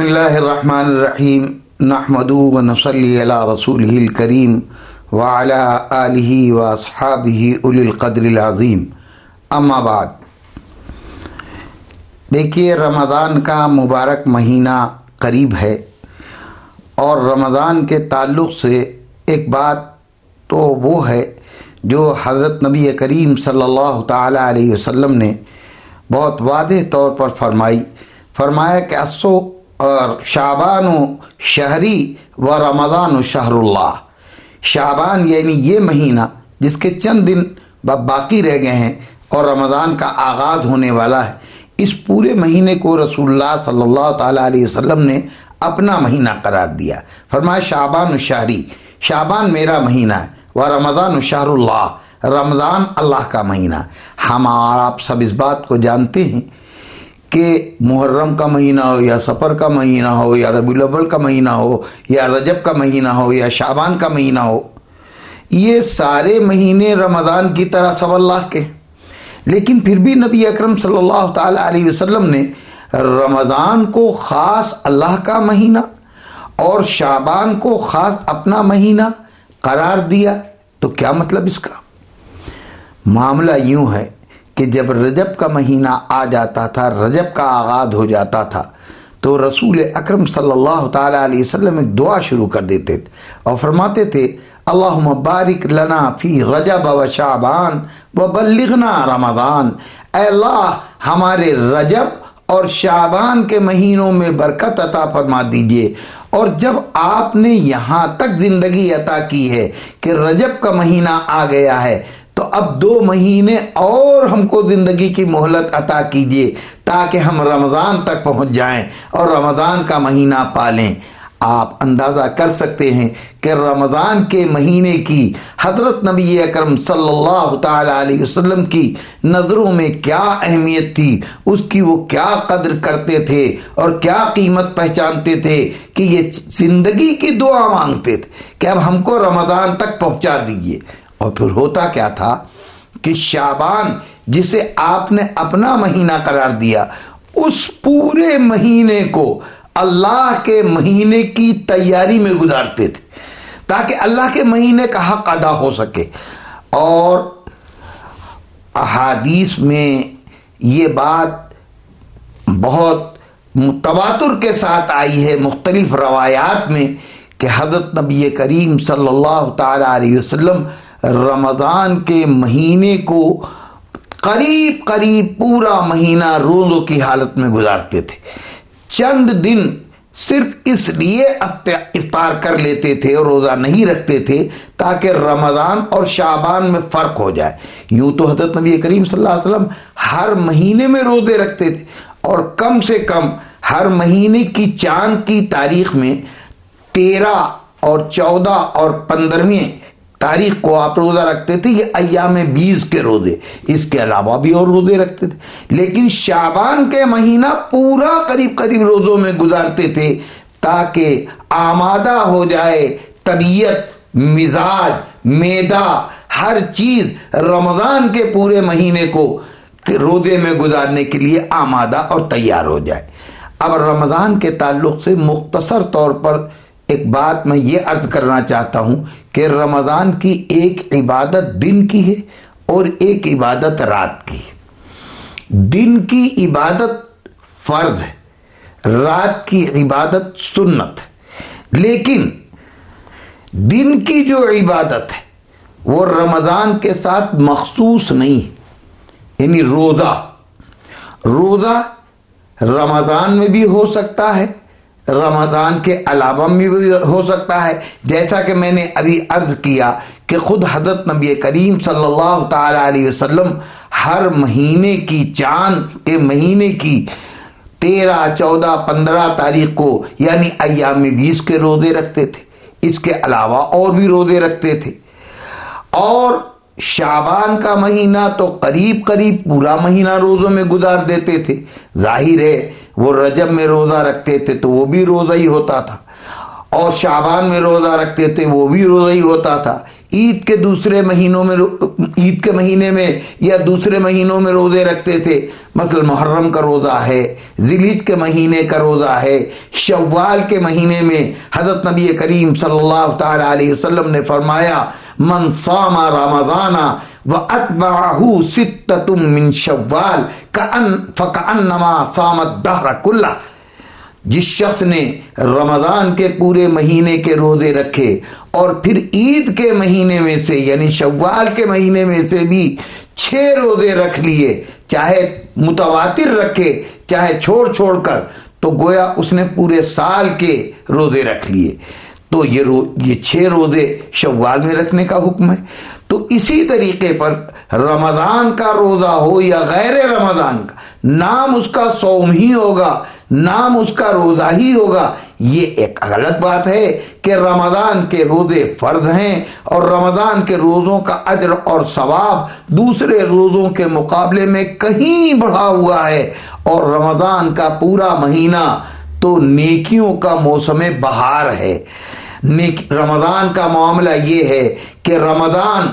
بسم اللہ الرحمن الرحیم نحمد و نصلی علی رسول الکریم وعلی آلہ و اصحابہ اولی القدر العظیم۔ اما بعد، دیکھیے رمضان کا مبارک مہینہ قریب ہے اور رمضان کے تعلق سے ایک بات تو وہ ہے جو حضرت نبی کریم صلی اللہ تعالیٰ علیہ وسلم نے بہت واضح طور پر فرمائی۔ فرمایا کہ اسو اور شعبان و شہری و رمضان و شہر اللہ شعبان یعنی یہ مہینہ جس کے چند دن باقی رہ گئے ہیں اور رمضان کا آغاز ہونے والا ہے۔ اس پورے مہینے کو رسول اللہ صلی اللہ تعالیٰ علیہ وسلم نے اپنا مہینہ قرار دیا۔ فرمایا، شعبان و شہری، شعبان میرا مہینہ ہے وہ رمضان و شہر اللہ رمضان اللہ کا مہینہ۔ ہم اور آپ سب اس بات کو جانتے ہیں کہ محرم کا مہینہ ہو یا سفر کا مہینہ ہو یا ربی الاول کا مہینہ ہو یا رجب کا مہینہ ہو یا شابان کا مہینہ ہو، یہ سارے مہینے رمضان کی طرح سب اللہ کے۔ لیکن پھر بھی نبی اکرم صلی اللہ تعالیٰ علیہ وسلم نے رمضان کو خاص اللہ کا مہینہ اور شابان کو خاص اپنا مہینہ قرار دیا، تو کیا مطلب اس کا؟ معاملہ یوں ہے کہ جب رجب کا مہینہ آ جاتا تھا، رجب کا آغاز ہو جاتا تھا، تو رسول اکرم صلی اللہ تعالیٰ علیہ وسلم ایک دعا شروع کر دیتے تھے اور فرماتے تھے اللہ مبارک لنا فی رجب و شعبان و بلغنا رمضان. اے اللہ، ہمارے رجب اور شعبان کے مہینوں میں برکت عطا فرما دیجیے۔ اور جب آپ نے یہاں تک زندگی عطا کی ہے کہ رجب کا مہینہ آ گیا ہے تو اب دو مہینے اور ہم کو زندگی کی مہلت عطا کیجیے تاکہ ہم رمضان تک پہنچ جائیں اور رمضان کا مہینہ پالیں۔ آپ اندازہ کر سکتے ہیں کہ رمضان کے مہینے کی حضرت نبی اکرم صلی اللہ تعالی علیہ وسلم کی نظروں میں کیا اہمیت تھی، اس کی وہ کیا قدر کرتے تھے اور کیا قیمت پہچانتے تھے کہ یہ زندگی کی دعا مانگتے تھے کہ اب ہم کو رمضان تک پہنچا دیجیے اور پھر ہوتا کیا تھا کہ شابان جسے آپ نے اپنا مہینہ قرار دیا، اس پورے مہینے کو اللہ کے مہینے کی تیاری میں گزارتے تھے تاکہ اللہ کے مہینے کا حق ادا ہو سکے۔ اور احادیث میں یہ بات بہت متواتر کے ساتھ آئی ہے مختلف روایات میں کہ حضرت نبی کریم صلی اللہ تعالی علیہ وسلم رمضان کے مہینے کو قریب قریب پورا مہینہ روزوں کی حالت میں گزارتے تھے۔ چند دن صرف اس لیے افطار کر لیتے تھے اور روزہ نہیں رکھتے تھے تاکہ رمضان اور شعبان میں فرق ہو جائے۔ یوں تو حضرت نبی کریم صلی اللہ علیہ وسلم ہر مہینے میں روزے رکھتے تھے اور کم سے کم ہر مہینے کی چاند کی تاریخ میں تیرہ اور چودہ اور پندرہویں تاریخ کو آپ روزہ رکھتے تھے، یہ ایام بیس کے روزے، اس کے علاوہ بھی اور روزے رکھتے تھے۔ لیکن شابان کے مہینہ پورا قریب قریب روزوں میں گزارتے تھے تاکہ آمادہ ہو جائے طبیعت، مزاج، میدا، ہر چیز رمضان کے پورے مہینے کو روزے میں گزارنے کے لیے آمادہ اور تیار ہو جائے۔ اب رمضان کے تعلق سے مختصر طور پر ایک بات میں یہ عرض کرنا چاہتا ہوں کہ رمضان کی ایک عبادت دن کی ہے اور ایک عبادت رات کی دن کی عبادت فرض ہے، رات کی عبادت سنت ہے۔ لیکن دن کی جو عبادت ہے، وہ رمضان کے ساتھ مخصوص نہیں یعنی روزہ روزہ رمضان میں بھی ہو سکتا ہے رمضان کے علاوہ بھی ہو سکتا ہے۔ جیسا کہ میں نے ابھی عرض کیا کہ خود حضرت نبی کریم صلی اللہ تعالی علیہ وسلم ہر مہینے کی چاند کے مہینے کی تیرہ، چودہ، پندرہ تاریخ کو یعنی ایام بیس کے روزے رکھتے تھے۔ اس کے علاوہ اور بھی روزے رکھتے تھے۔ اور شابان کا مہینہ تو قریب قریب پورا مہینہ روزوں میں گزار دیتے تھے۔ ظاہر ہے وہ رجب میں روزہ رکھتے تھے تو وہ بھی روزہ ہی ہوتا تھا۔ اور شعبان میں روزہ رکھتے تھے، وہ بھی روزہ ہی ہوتا تھا۔ عید کے دوسرے مہینوں میں عید کے مہینے میں یا دوسرے مہینوں میں روزے رکھتے تھے۔ مثلا محرم کا روزہ ہے ذیلت کے مہینے کا روزہ ہے، شوال کے مہینے میں حضرت نبی کریم صلی اللہ تعالی علیہ وسلم نے فرمایا، من صام رمضان و اتبعہ ستتم من شوال فکأنما صامت دہر کلہ جس شخص نے رمضان کے پورے مہینے کے روزے رکھے اور پھر عید کے مہینے میں سے یعنی شوال کے مہینے میں سے بھی چھ روزے رکھ لیے، چاہے متواتر رکھے، چاہے چھوڑ چھوڑ کر، تو گویا اس نے پورے سال کے روزے رکھ لیے۔ تو یہ رو، یہ چھ روزے شوال میں رکھنے کا حکم ہے۔ تو اسی طریقے پر رمضان کا روزہ ہو یا غیر رمضان کا، نام اس کا سوم ہی ہوگا، نام اس کا روزہ ہی ہوگا، یہ ایک غلط بات ہے کہ رمضان کے روزے فرض ہیں اور رمضان کے روزوں کا اجر اور ثواب دوسرے روزوں کے مقابلے میں کہیں بڑھا ہوا ہے اور رمضان کا پورا مہینہ تو نیکیوں کا موسم بہار ہے۔ نیک، رمضان کا معاملہ یہ ہے کہ رمضان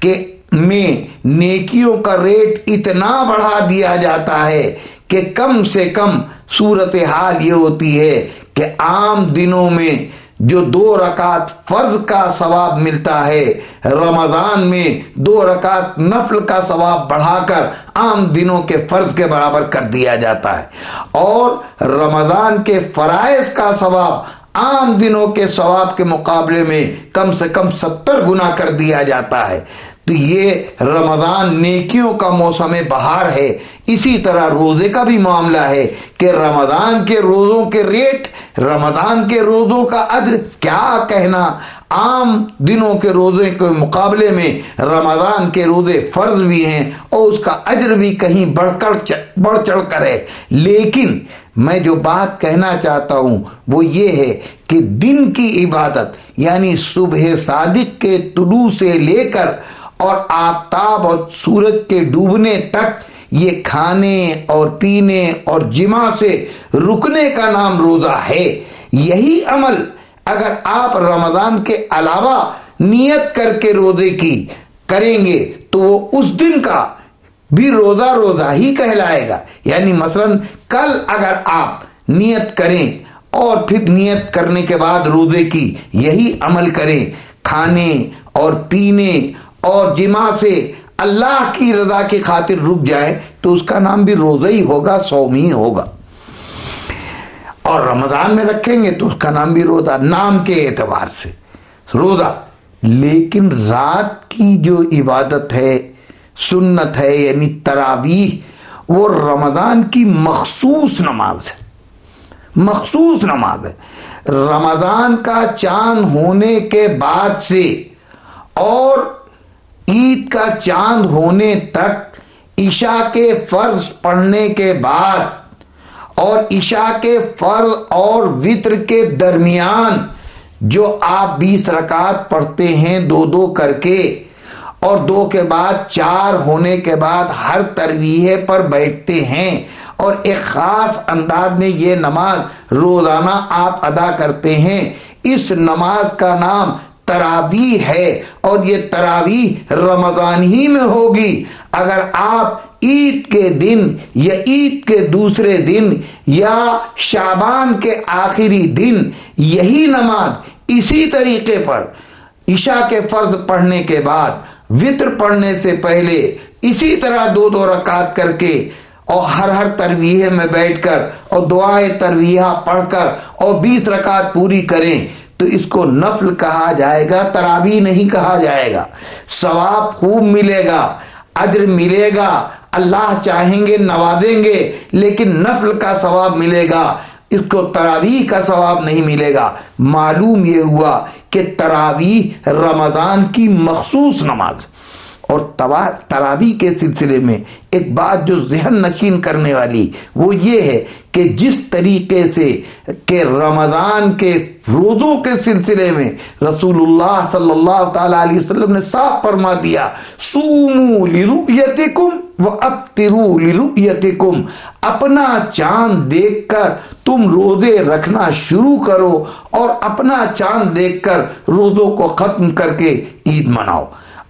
کے میں نیکیوں کا ریٹ اتنا بڑھا دیا جاتا ہے کہ کم سے کم صورت حال یہ ہوتی ہے کہ عام دنوں میں جو دو رکعت فرض کا ثواب ملتا ہے، رمضان میں دو رکعت نفل کا ثواب بڑھا کر عام دنوں کے فرض کے برابر کر دیا جاتا ہے۔ اور رمضان کے فرائض کا ثواب عام دنوں کے ثواب کے مقابلے میں کم سے کم ستر گنا کر دیا جاتا ہے۔ تو یہ رمضان نیکیوں کا موسم بہار ہے۔ اسی طرح روزے کا بھی معاملہ ہے کہ رمضان کے روزوں کے ریٹ، رمضان کے روزوں کا عدر کیا کہنا؟ عام دنوں کے روزے کے مقابلے میں رمضان کے روزے فرض بھی ہیں اور اس کا عجر بھی کہیں بڑھ کر بڑھ چڑھ کر ہے۔ لیکن میں جو بات کہنا چاہتا ہوں وہ یہ ہے کہ دن کی عبادت یعنی صبح صادق کے طلوع سے لے کر اور آفتاب اور سورج کے ڈوبنے تک یہ کھانے اور پینے اور جمع سے رکنے کا نام روزہ ہے۔ یہی عمل اگر آپ رمضان کے علاوہ نیت کر کے روزے کی کریں گے تو وہ اس دن کا بھی روزہ روزہ ہی کہلائے گا۔ یعنی مثلا کل اگر آپ نیت کریں اور پھر نیت کرنے کے بعد روزے کی یہی عمل کریں، کھانے اور پینے اور جمع سے اللہ کی رضا کی خاطر رک جائے تو اس کا نام بھی روزہ ہی ہوگا سومی ہوگا۔ اور رمضان میں رکھیں گے تو اس کا نام بھی روزہ، نام کے اعتبار سے روزہ۔ لیکن رات کی جو عبادت ہے، سنت ہے یعنی تراویح، وہ رمضان کی مخصوص نماز ہے۔ مخصوص نماز ہے۔ رمضان کا چاند ہونے کے بعد سے اور عید کا چاند ہونے تک عشاء کے فرض پڑھنے کے بعد اور عشاء کے فرض اور وطر کے درمیان جو آپ بیس رکعت پڑھتے ہیں دو دو کر کے اور دو کے بعد چار ہونے کے بعد ہر ترویح پر بیٹھتے ہیں اور ایک خاص انداز میں یہ نماز روزانہ آپ ادا کرتے ہیں اس نماز کا نام تراوی ہے اور یہ تراوی رمضان ہی میں ہوگی۔ اگر آپ عید کے دن یا عید کے دوسرے دن یا شابان کے آخری دن یہی نماز اسی طریقے پر عشاء کے فرض پڑھنے کے بعد، وطر پڑھنے سے پہلے اسی طرح دو دو رکعت کر کے اور ہر ہر ترویح میں بیٹھ کر اور دعائیں ترویہ پڑھ کر اور بیس رکعت پوری کریں۔ تو اس کو نفل کہا جائے گا، ترابی نہیں کہا جائے گا۔ ثواب خوب ملے گا، اجر ملے گا، اللہ چاہیں گے، نوازیں گے، لیکن نفل کا ثواب ملے گا۔ اس کو تراویح کا ثواب نہیں ملے گا۔ معلوم یہ ہوا کہ تراویح رمضان کی مخصوص نماز۔ اور تراوی کے سلسلے میں ایک بات جو ذہن نشین کرنے والی، وہ یہ ہے کہ جس طریقے سے کہ رمضان کے روزوں کے سلسلے میں رسول اللہ صلی اللہ تعالی علیہ وسلم نے صاف فرما دیا سومو لرؤیتکم و لرؤیتکم۔ اپنا چاند دیکھ کر تم روزے رکھنا شروع کرو اور اپنا چاند دیکھ کر روزوں کو ختم کر کے عید مناؤ۔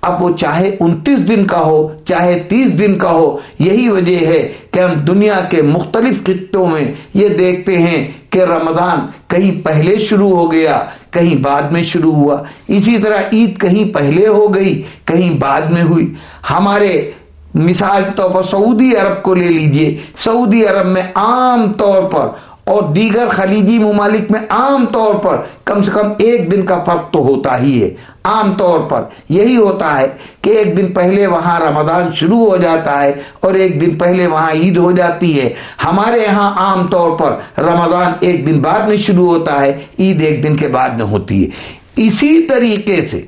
اب وہ چاہے انتیس دن کا ہو، چاہے تیس دن کا ہو، یہی وجہ ہے کہ ہم دنیا کے مختلف خطوں میں یہ دیکھتے ہیں کہ رمضان کہیں پہلے شروع ہو گیا، کہیں بعد میں شروع ہوا۔ اسی طرح عید کہیں پہلے ہو گئی، کہیں بعد میں ہوئی۔ ہمارے مثال کے طور پر سعودی عرب کو لے لیجیے۔ سعودی عرب میں عام طور پر اور دیگر خلیجی ممالک میں عام طور پر کم سے کم ایک دن کا فرق تو ہوتا ہی ہے۔ عام طور پر یہی ہوتا ہے کہ ایک دن پہلے وہاں رمضان شروع ہو جاتا ہے اور ایک دن پہلے وہاں عید ہو جاتی ہے۔ ہمارے یہاں عام طور پر رمضان ایک دن بعد میں شروع ہوتا ہے، عید ایک دن کے بعد میں ہوتی ہے۔ اسی طریقے سے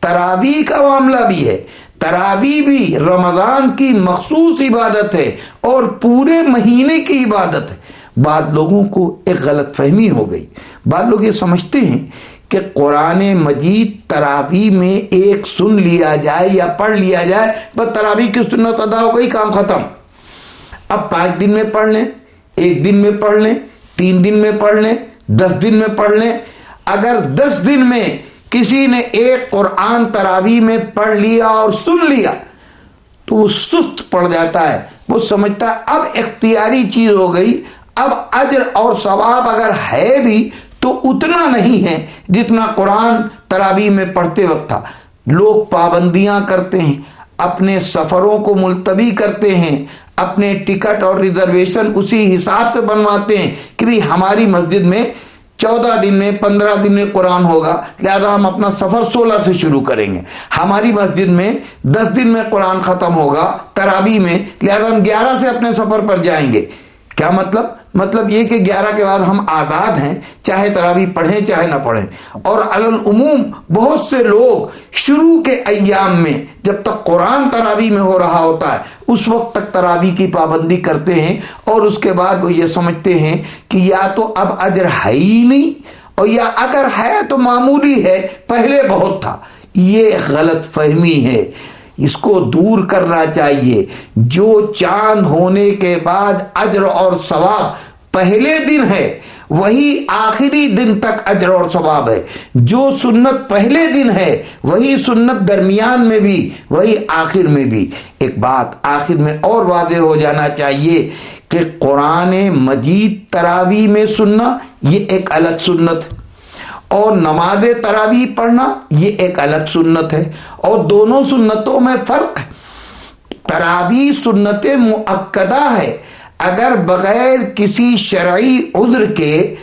تراویح کا معاملہ بھی ہے۔ تراوی بھی رمضان کی مخصوص عبادت ہے اور پورے مہینے کی عبادت ہے۔ بعد لوگوں کو ایک غلط فہمی ہو گئی۔ بعد لوگ یہ سمجھتے ہیں کہ قرآن مجید تراوی میں ایک سن لیا جائے یا پڑھ لیا جائے بس تراوی کی سنت ادا ہو گئی، کام ختم۔ اب پانچ دن میں پڑھ لیں، ایک دن میں پڑھ لیں، تین دن میں پڑھ لیں، دس دن میں پڑھ لیں۔ اگر دس دن میں کسی نے ایک قرآن تراوی میں پڑھ لیا اور سن لیا، تو وہ سست پڑ جاتا ہے۔ وہ سمجھتا ہے، اب اختیاری چیز ہو گئی اب اجر اور ثواب اگر ہے بھی تو اتنا نہیں ہے جتنا قرآن ترابی میں پڑھتے وقت تھا۔ لوگ پابندیاں کرتے ہیں، اپنے سفروں کو ملتوی کرتے ہیں، اپنے ٹکٹ اور ریزرویشن اسی حساب سے بنواتے ہیں کہ بھی ہماری مسجد میں چودہ دن میں، پندرہ دن میں قرآن ہوگا۔ لہذا ہم اپنا سفر سولہ سے شروع کریں گے۔ ہماری مسجد میں دس دن میں قرآن ختم ہوگا، ترابی میں۔ لہذا ہم گیارہ سے اپنے سفر پر جائیں گے۔ کیا مطلب؟ مطلب یہ کہ گیارہ کے بعد ہم آزاد ہیں، چاہے تراوی پڑھیں چاہے نہ پڑھیں۔ اور العموم بہت سے لوگ شروع کے ایام میں جب تک قرآن تراوی میں ہو رہا ہوتا ہے، اس وقت تک تراوی کی پابندی کرتے ہیں اور اس کے بعد وہ یہ سمجھتے ہیں کہ یا تو اب اجر ہے ہی نہیں اور یا اگر ہے تو معمولی ہے، پہلے بہت تھا۔ یہ غلط فہمی ہے۔ اس کو دور کرنا چاہیے۔ جو چاند ہونے کے بعد اجر اور ثواب پہلے دن ہے، وہی آخری دن تک اجر اور ثواب ہے۔ جو سنت پہلے دن ہے، وہی سنت درمیان میں بھی، وہی آخر میں بھی۔ ایک بات آخر میں اور واضح ہو جانا چاہیے کہ قرآن مجید تراوی میں سننا، یہ ایک الگ سنت۔ اور نماز تراوی پڑھنا یہ ایک الگ سنت ہے اور دونوں سنتوں میں فرق ہے۔ تراوی سنت معقدہ ہے۔ اگر بغیر کسی شرعی عذر کے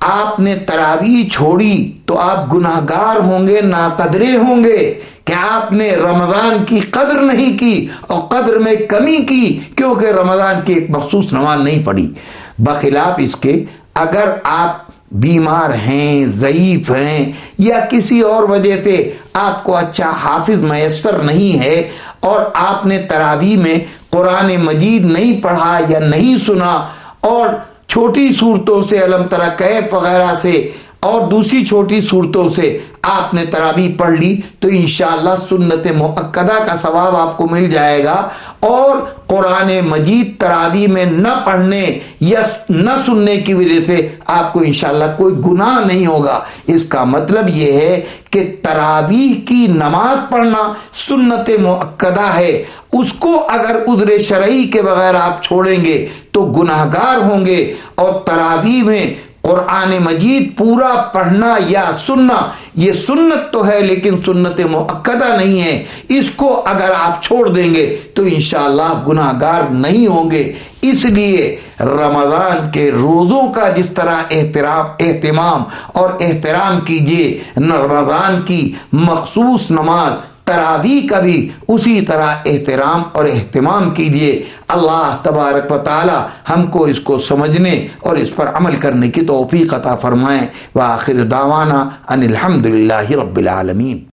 آپ نے تراوی چھوڑی تو آپ گناہ گار ہوں گے، ناقدرے ہوں گے۔ کہ آپ نے رمضان کی قدر نہیں کی اور قدر میں کمی کی کیونکہ رمضان کی ایک مخصوص نماز نہیں پڑی بخلاف اس کے اگر آپ بیمار ہیں، ضعیف ہیں یا کسی اور وجہ سے آپ کو اچھا حافظ میسر نہیں ہے اور آپ نے تراوی میں قرآن مجید نہیں پڑھا یا نہیں سنا اور چھوٹی صورتوں سے علم ترا کیف وغیرہ سے اور دوسری چھوٹی صورتوں سے آپ نے تراوی پڑھ لی تو انشاءاللہ سنت معقدہ کا ثواب آپ کو مل جائے گا اور قرآن مجید تراوی میں نہ پڑھنے یا نہ سننے کی وجہ سے آپ کو انشاءاللہ کوئی گناہ نہیں ہوگا۔ اس کا مطلب یہ ہے کہ تراویح کی نماز پڑھنا سنت معقدہ ہے۔ اس کو اگر عذر شرعی کے بغیر آپ چھوڑیں گے تو گناہ گار ہوں گے اور تراویح میں قرآن مجید پورا پڑھنا یا سننا، یہ سنت تو ہے لیکن سنت معقدہ نہیں ہے۔ اس کو اگر آپ چھوڑ دیں گے تو انشاءاللہ گناہ گار نہیں ہوں گے۔ اس لیے رمضان کے روزوں کا جس طرح احترام، اہتمام اور احترام کیجیے رمضان کی مخصوص نماز تراوی کا بھی اسی طرح احترام اور اہتمام کیجیے اللہ تبارک و تعالی ہم کو اس کو سمجھنے اور اس پر عمل کرنے کی توفیق عطا فرمائیں وآخر دعوانا ان الحمد رب العالمین۔